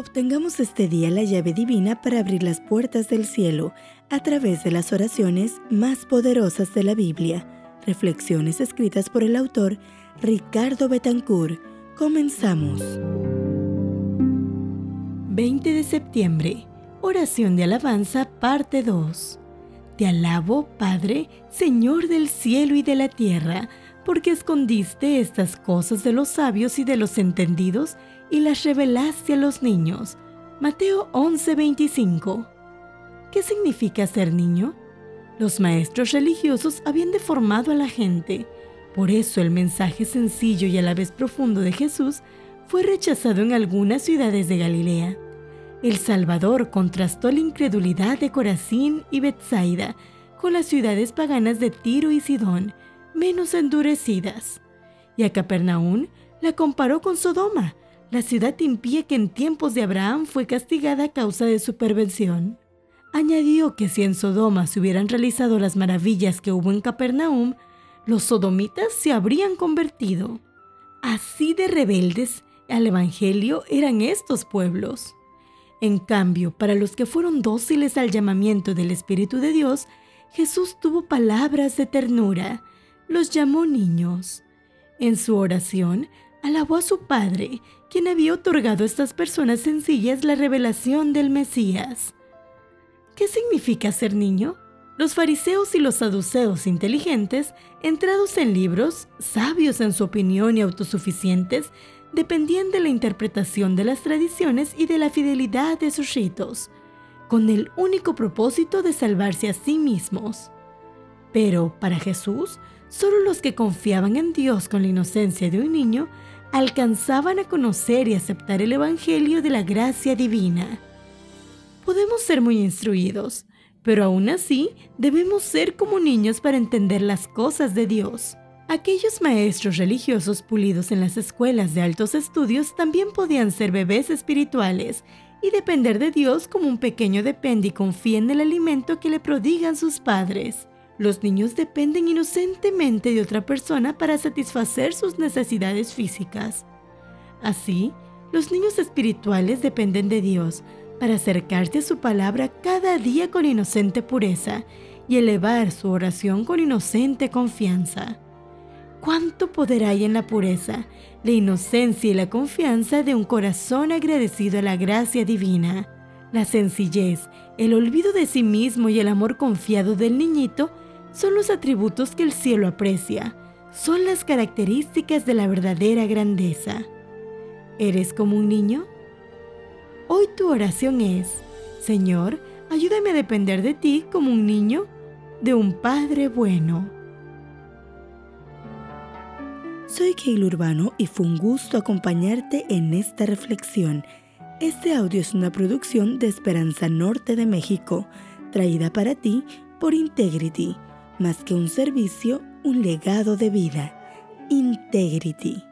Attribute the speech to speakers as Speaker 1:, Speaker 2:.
Speaker 1: Obtengamos este día la llave divina para abrir las puertas del cielo a través de las oraciones más poderosas de la Biblia. Reflexiones escritas por el autor Ricardo Betancourt. Comenzamos. 20 de septiembre. Oración de alabanza, parte 2. Te alabo, Padre, Señor del cielo y de la tierra, porque escondiste estas cosas de los sabios y de los entendidos y las revelaste a los niños. Mateo 11:25. ¿Qué significa ser niño? Los maestros religiosos habían deformado a la gente. Por eso el mensaje sencillo y a la vez profundo de Jesús fue rechazado en algunas ciudades de Galilea. El Salvador contrastó la incredulidad de Corazín y Bethsaida con las ciudades paganas de Tiro y Sidón, menos endurecidas. Y a Capernaum la comparó con Sodoma, la ciudad impía que en tiempos de Abraham fue castigada a causa de su pervención. Añadió que si en Sodoma se hubieran realizado las maravillas que hubo en Capernaum, los sodomitas se habrían convertido. Así de rebeldes al Evangelio eran estos pueblos. En cambio, para los que fueron dóciles al llamamiento del Espíritu de Dios, Jesús tuvo palabras de ternura, los llamó niños. En su oración, alabó a su Padre, quien había otorgado a estas personas sencillas la revelación del Mesías. ¿Qué significa ser niño? Los fariseos y los saduceos inteligentes, entrados en libros, sabios en su opinión y autosuficientes, dependían de la interpretación de las tradiciones y de la fidelidad de sus ritos, con el único propósito de salvarse a sí mismos. Pero para Jesús, solo los que confiaban en Dios con la inocencia de un niño alcanzaban a conocer y aceptar el Evangelio de la gracia divina. Podemos ser muy instruidos, pero aún así debemos ser como niños para entender las cosas de Dios. Aquellos maestros religiosos pulidos en las escuelas de altos estudios también podían ser bebés espirituales y depender de Dios como un pequeño depende y confía en el alimento que le prodigan sus padres. Los niños dependen inocentemente de otra persona para satisfacer sus necesidades físicas. Así, los niños espirituales dependen de Dios para acercarse a su palabra cada día con inocente pureza y elevar su oración con inocente confianza. ¿Cuánto poder hay en la pureza, la inocencia y la confianza de un corazón agradecido a la gracia divina? La sencillez, el olvido de sí mismo y el amor confiado del niñito son los atributos que el cielo aprecia, son las características de la verdadera grandeza. ¿Eres como un niño? Hoy tu oración es, Señor, ayúdame a depender de ti como un niño, de un Padre bueno. Soy Keil Urbano y fue un gusto acompañarte en esta reflexión. Este audio es una producción de Esperanza Norte de México, traída para ti por Integrity más que un servicio, un legado de vida. Integrity.